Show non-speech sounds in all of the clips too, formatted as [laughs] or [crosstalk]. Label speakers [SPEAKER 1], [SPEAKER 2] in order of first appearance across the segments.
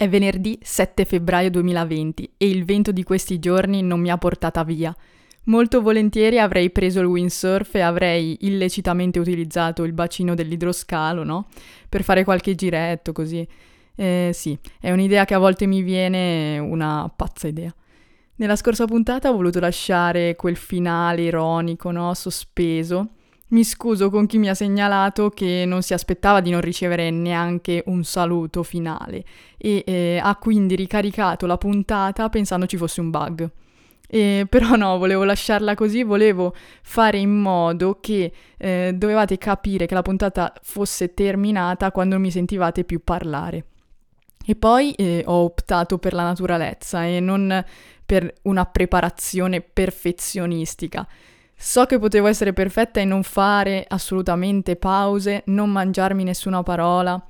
[SPEAKER 1] È venerdì 7 febbraio 2020 e il vento di questi giorni non mi ha portata via. Molto volentieri avrei preso il windsurf e avrei illecitamente utilizzato il bacino dell'idroscalo, no? Per fare qualche giretto così. Eh, sì, è un'idea che a volte mi viene una pazza idea. Nella scorsa puntata ho voluto lasciare quel finale ironico, no? Sospeso mi scuso con chi mi ha segnalato che non si aspettava di non ricevere neanche un saluto finale e eh, ha quindi ricaricato la puntata pensando ci fosse un bug. E, [laughs] però no, volevo lasciarla così, volevo fare in modo che eh, dovevate capire che la puntata fosse terminata quando mi sentivate più parlare. E poi eh, ho optato per la naturalezza e non per una preparazione perfezionistica. So che potevo essere perfetta e non fare assolutamente pause, non mangiarmi nessuna parola,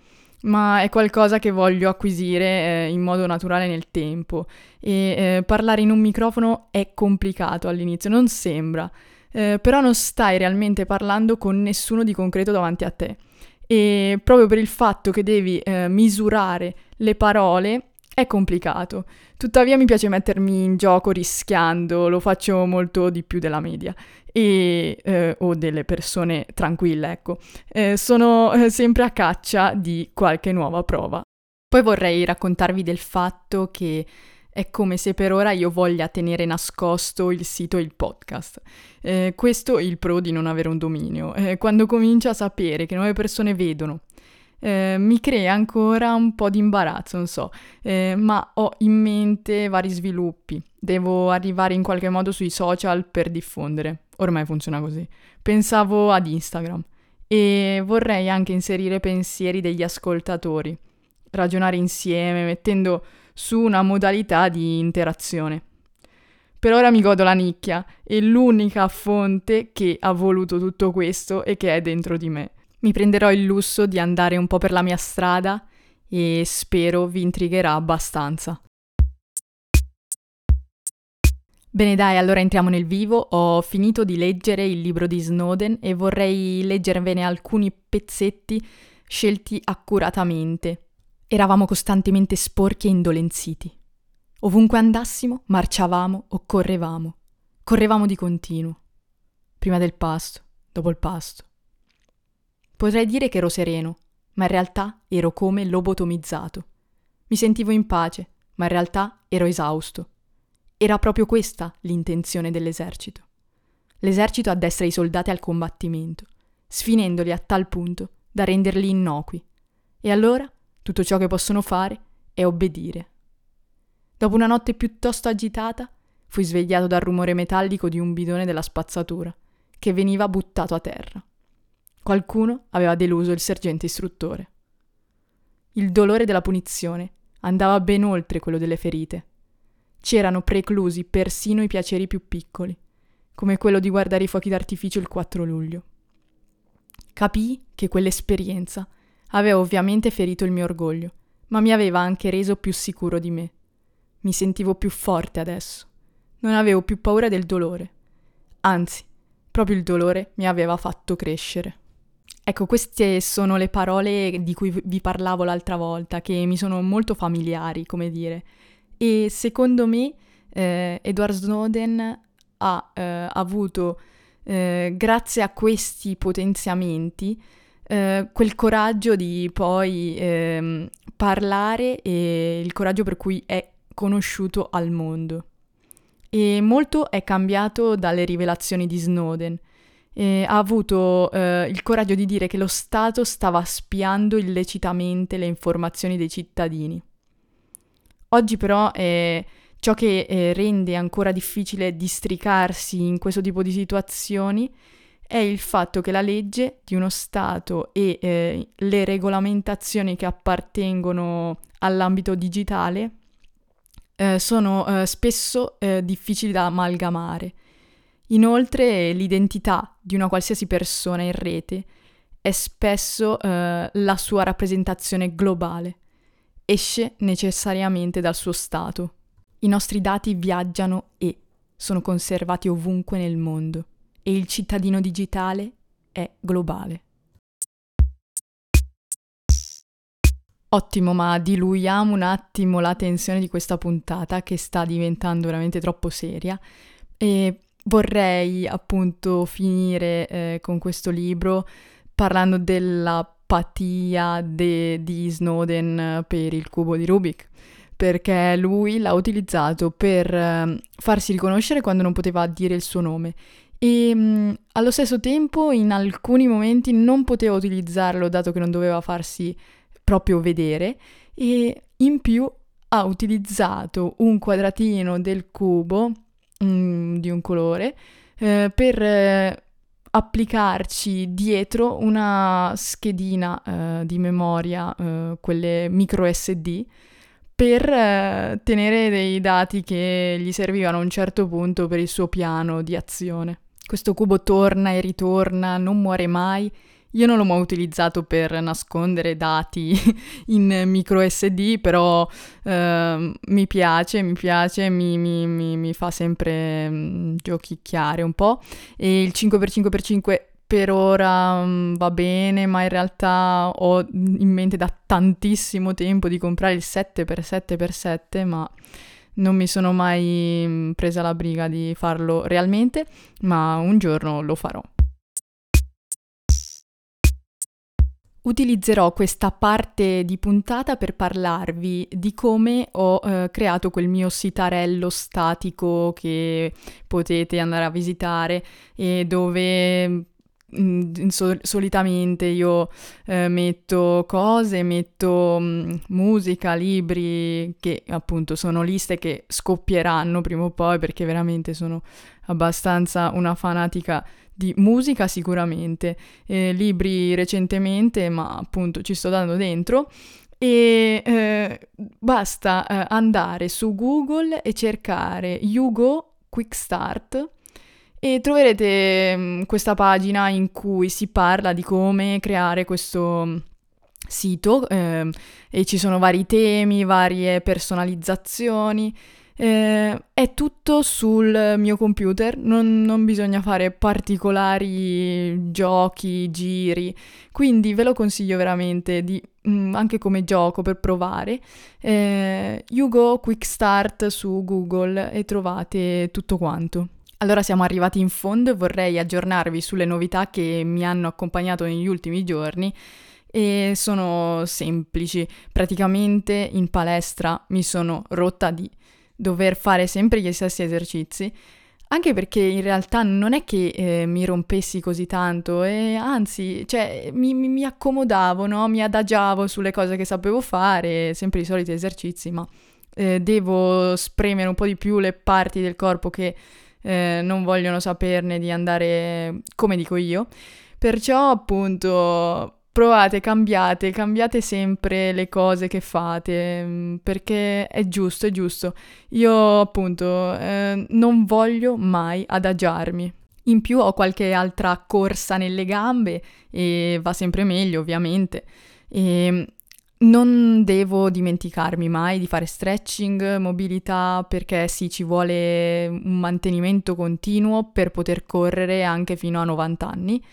[SPEAKER 1] ma è qualcosa che voglio acquisire eh, in modo naturale nel tempo. E eh, parlare in un microfono è complicato all'inizio, non sembra, eh, però non stai realmente parlando con nessuno di concreto davanti a te. E proprio per il fatto che devi eh, misurare le parole è complicato. Tuttavia mi piace mettermi in gioco rischiando, lo faccio molto di più della media e, eh, o delle persone tranquille, ecco. Eh, sono eh, sempre a caccia di qualche nuova prova. Poi vorrei raccontarvi del fatto che è come se per ora io voglia tenere nascosto il sito e il podcast. Eh, questo è il pro di non avere un dominio. Eh, quando comincio a sapere che nuove persone vedono, eh, mi crea ancora un po' di imbarazzo, non so, eh, ma ho in mente vari sviluppi. Devo arrivare in qualche modo sui social per diffondere. Ormai funziona così. Pensavo ad Instagram e vorrei anche inserire pensieri degli ascoltatori, ragionare insieme, mettendo su una modalità di interazione. Per ora mi godo la nicchia e l'unica fonte che ha voluto tutto questo e che è dentro di me. Mi prenderò il lusso di andare un po' per la mia strada e spero vi intrigherà abbastanza. Bene dai, allora entriamo nel vivo. Ho finito di leggere il libro di Snowden e vorrei leggervene alcuni pezzetti scelti accuratamente. Eravamo costantemente sporchi e indolenziti. Ovunque andassimo, marciavamo o correvamo. Correvamo di continuo. Prima del pasto, dopo il pasto. Potrei dire che ero sereno, ma in realtà ero come lobotomizzato. Mi sentivo in pace, ma in realtà ero esausto. Era proprio questa l'intenzione dell'esercito. L'esercito addestra i soldati al combattimento, sfinendoli a tal punto da renderli innocui. E allora tutto ciò che possono fare è obbedire. Dopo una notte piuttosto agitata, fui svegliato dal rumore metallico di un bidone della spazzatura, che veniva buttato a terra. Qualcuno aveva deluso il sergente istruttore. Il dolore della punizione andava ben oltre quello delle ferite c'erano preclusi persino i piaceri più piccoli, come quello di guardare i fuochi d'artificio il 4 luglio. Capii che quell'esperienza aveva ovviamente ferito il mio orgoglio, ma mi aveva anche reso più sicuro di me. Mi sentivo più forte adesso. Non avevo più paura del dolore. Anzi, proprio il dolore mi aveva fatto crescere. Ecco, queste sono le parole di cui vi parlavo l'altra volta, che mi sono molto familiari, come dire, e secondo me eh, Edward Snowden ha eh, avuto, eh, grazie a questi potenziamenti, eh, quel coraggio di poi ehm, parlare e il coraggio per cui è conosciuto al mondo. E molto è cambiato dalle rivelazioni di Snowden. E ha avuto eh, il coraggio di dire che lo Stato stava spiando illecitamente le informazioni dei cittadini. Oggi però eh, ciò che eh, rende ancora difficile districarsi in questo tipo di situazioni è il fatto che la legge di uno Stato e eh, le regolamentazioni che appartengono all'ambito digitale eh, sono eh, spesso eh, difficili da amalgamare. Inoltre l'identità di una qualsiasi persona in rete è spesso la sua rappresentazione globale esce necessariamente dal suo stato. I nostri dati viaggiano e sono conservati ovunque nel mondo e il cittadino digitale è globale. Ottimo, ma diluiamo un attimo la tensione di questa puntata che sta diventando veramente troppo seria e vorrei appunto finire eh, con questo libro parlando dell'apatia de- di Snowden per il cubo di Rubik perché lui l'ha utilizzato per eh, farsi riconoscere quando non poteva dire il suo nome. E mh, mm, allo stesso tempo in alcuni momenti non poteva utilizzarlo dato che non doveva farsi proprio vedere e in più ha utilizzato un quadratino del cubo mm, di un colore eh, per eh, applicarci dietro una schedina eh, di memoria, eh, quelle micro SD, per tenere dei dati che gli servivano a un certo punto per il suo piano di azione. Questo cubo torna e ritorna, non muore mai io non l'ho mai utilizzato per nascondere dati [laughs] in micro SD, però eh, mi piace, mi piace, mi, mi, mi, mi fa sempre mm, giochicchiare un po'. E il 5x5x5 per ora um, va bene, ma in realtà ho in mente da tantissimo tempo di comprare il 7x7x7, ma non mi sono mai mm, presa la briga di farlo realmente, ma un giorno lo farò. Utilizzerò questa parte di puntata per parlarvi di come ho eh, creato quel mio sitarello statico che potete andare a visitare e dove solitamente io eh, metto cose, metto mm, musica, libri che appunto sono liste che scoppieranno prima o poi perché veramente sono abbastanza una fanatica di musica sicuramente, eh, libri recentemente, ma appunto ci sto dando dentro. E eh, basta eh, andare su Google e cercare Yugo Quick Start e troverete mm, questa pagina in cui si parla di come creare questo mm, sito eh, e ci sono vari temi, varie personalizzazioni. Eh, è tutto sul mio computer, non, non, bisogna fare particolari giochi, giri, quindi ve lo consiglio veramente di, mh, mm, anche come gioco per provare. Eh, you go Quick Start su Google e trovate tutto quanto. Allora siamo arrivati in fondo e vorrei aggiornarvi sulle novità che mi hanno accompagnato negli ultimi giorni e sono semplici. Praticamente in palestra mi sono rotta di dover fare sempre gli stessi esercizi, anche perché in realtà non è che eh, mi rompessi così tanto, e anzi, cioè, mi, mi, accomodavo, no? mi adagiavo sulle cose che sapevo fare, sempre i soliti esercizi, ma eh, devo spremere un po' di più le parti del corpo che eh, non vogliono saperne di andare come dico io. Perciò appunto provate, cambiate, cambiate sempre le cose che fate, mm, perché è giusto, è giusto. Io appunto eh, non voglio mai adagiarmi. In più ho qualche altra corsa nelle gambe e va sempre meglio, ovviamente. E non devo dimenticarmi mai di fare stretching, mobilità, perché sì, ci vuole un mantenimento continuo per poter correre anche fino a 90 anni.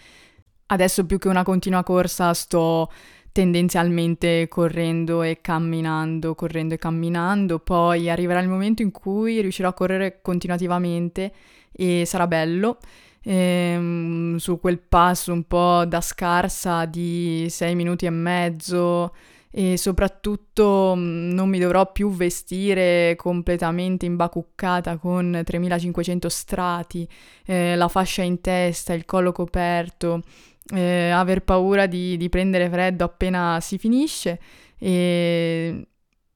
[SPEAKER 1] Adesso più che una continua corsa sto tendenzialmente correndo e camminando, correndo e camminando, poi arriverà il momento in cui riuscirò a correre continuativamente e sarà bello. Ehm, su quel passo un po' da scarsa di 6 minuti e mezzo e soprattutto mm, non mi dovrò più vestire completamente imbacuccata con 3500 strati, eh, la fascia in testa, il collo coperto eh, aver paura di, di, prendere freddo appena si finisce e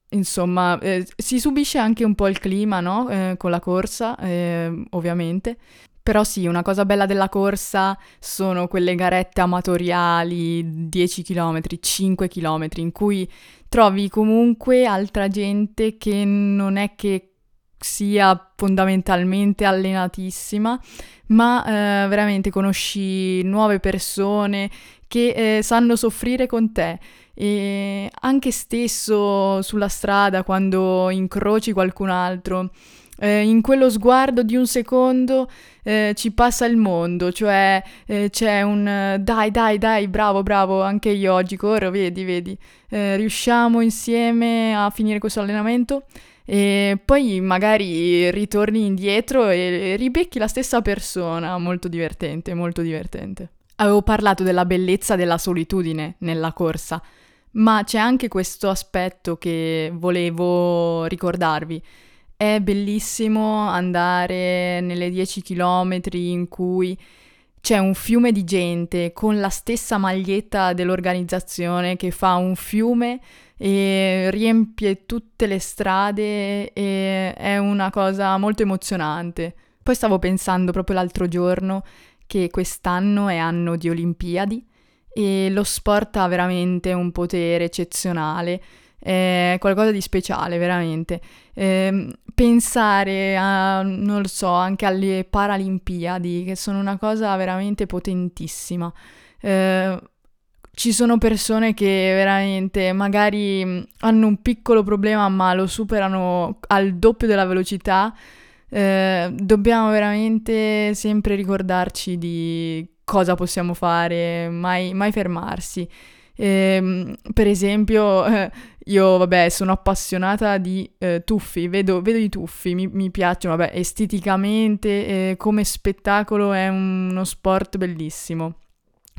[SPEAKER 1] insomma eh, si subisce anche un po' il clima no? eh, con la corsa eh, ovviamente però sì, una cosa bella della corsa sono quelle garette amatoriali 10 km, 5 km, in cui trovi comunque altra gente che non è che sia fondamentalmente allenatissima, ma eh, veramente conosci nuove persone che eh, sanno soffrire con te. E anche stesso sulla strada, quando incroci qualcun altro, eh, in quello sguardo di un secondo eh, ci passa il mondo, cioè eh, c'è un dai, dai, dai, bravo, bravo, anche io oggi corro, vedi, vedi, eh, riusciamo insieme a finire questo allenamento e poi magari ritorni indietro e ribecchi la stessa persona, molto divertente, molto divertente. Avevo parlato della bellezza della solitudine nella corsa, ma c'è anche questo aspetto che volevo ricordarvi è bellissimo andare nelle 10 km in cui c'è un fiume di gente con la stessa maglietta dell'organizzazione che fa un fiume e riempie tutte le strade e è una cosa molto emozionante. Poi stavo pensando proprio l'altro giorno che quest'anno è anno di Olimpiadi e lo sport ha veramente un potere eccezionale è qualcosa di speciale, veramente. Eh, pensare a, non lo so, anche alle Paralimpiadi, che sono una cosa veramente potentissima. Eh, ci sono persone che veramente magari hanno un piccolo problema ma lo superano al doppio della velocità. Eh, dobbiamo veramente sempre ricordarci di cosa possiamo fare, mai, mai fermarsi. Eh, per esempio, eh, [laughs] io, vabbè, sono appassionata di eh, tuffi, vedo, vedo, i tuffi, mi, mi piacciono, vabbè, esteticamente, eh, come spettacolo è uno sport bellissimo.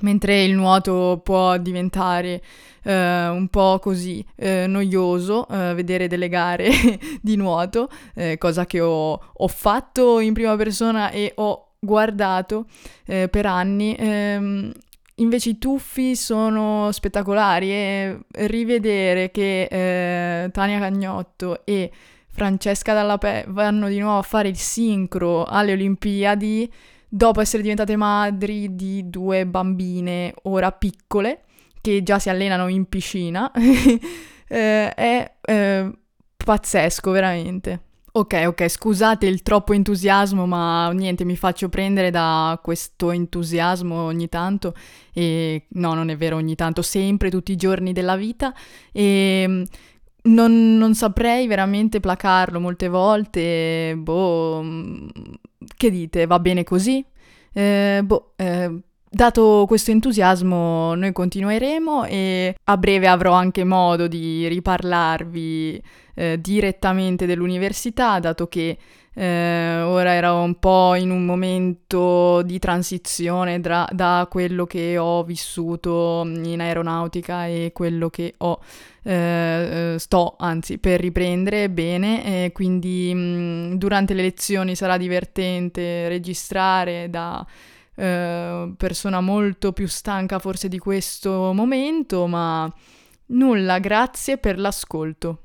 [SPEAKER 1] Mentre il nuoto può diventare eh, un po' così eh, noioso, eh, vedere delle gare [laughs] di nuoto, eh, cosa che ho, ho, fatto in prima persona e ho guardato eh, per anni. Ehm, Invece i tuffi sono spettacolari e rivedere che eh, Tania Cagnotto e Francesca Dallapè vanno di nuovo a fare il sincro alle Olimpiadi dopo essere diventate madri di due bambine ora piccole che già si allenano in piscina [laughs] eh, è eh, pazzesco veramente. Ok, ok, scusate il troppo entusiasmo, ma niente, mi faccio prendere da questo entusiasmo ogni tanto e no, non è vero ogni tanto, sempre, tutti i giorni della vita e mm, non, non saprei veramente placarlo molte volte, boh, mm, che dite, va bene così? Eh, boh, eh, Dato questo entusiasmo, noi continueremo e a breve avrò anche modo di riparlarvi eh, direttamente dell'università, dato che eh, ora ero un po' in un momento di transizione tra, da quello che ho vissuto in aeronautica e quello che ho, eh, eh sto anzi per riprendere bene, quindi mh, durante le lezioni sarà divertente registrare da eh, persona molto più stanca forse di questo momento, ma nulla, grazie per l'ascolto.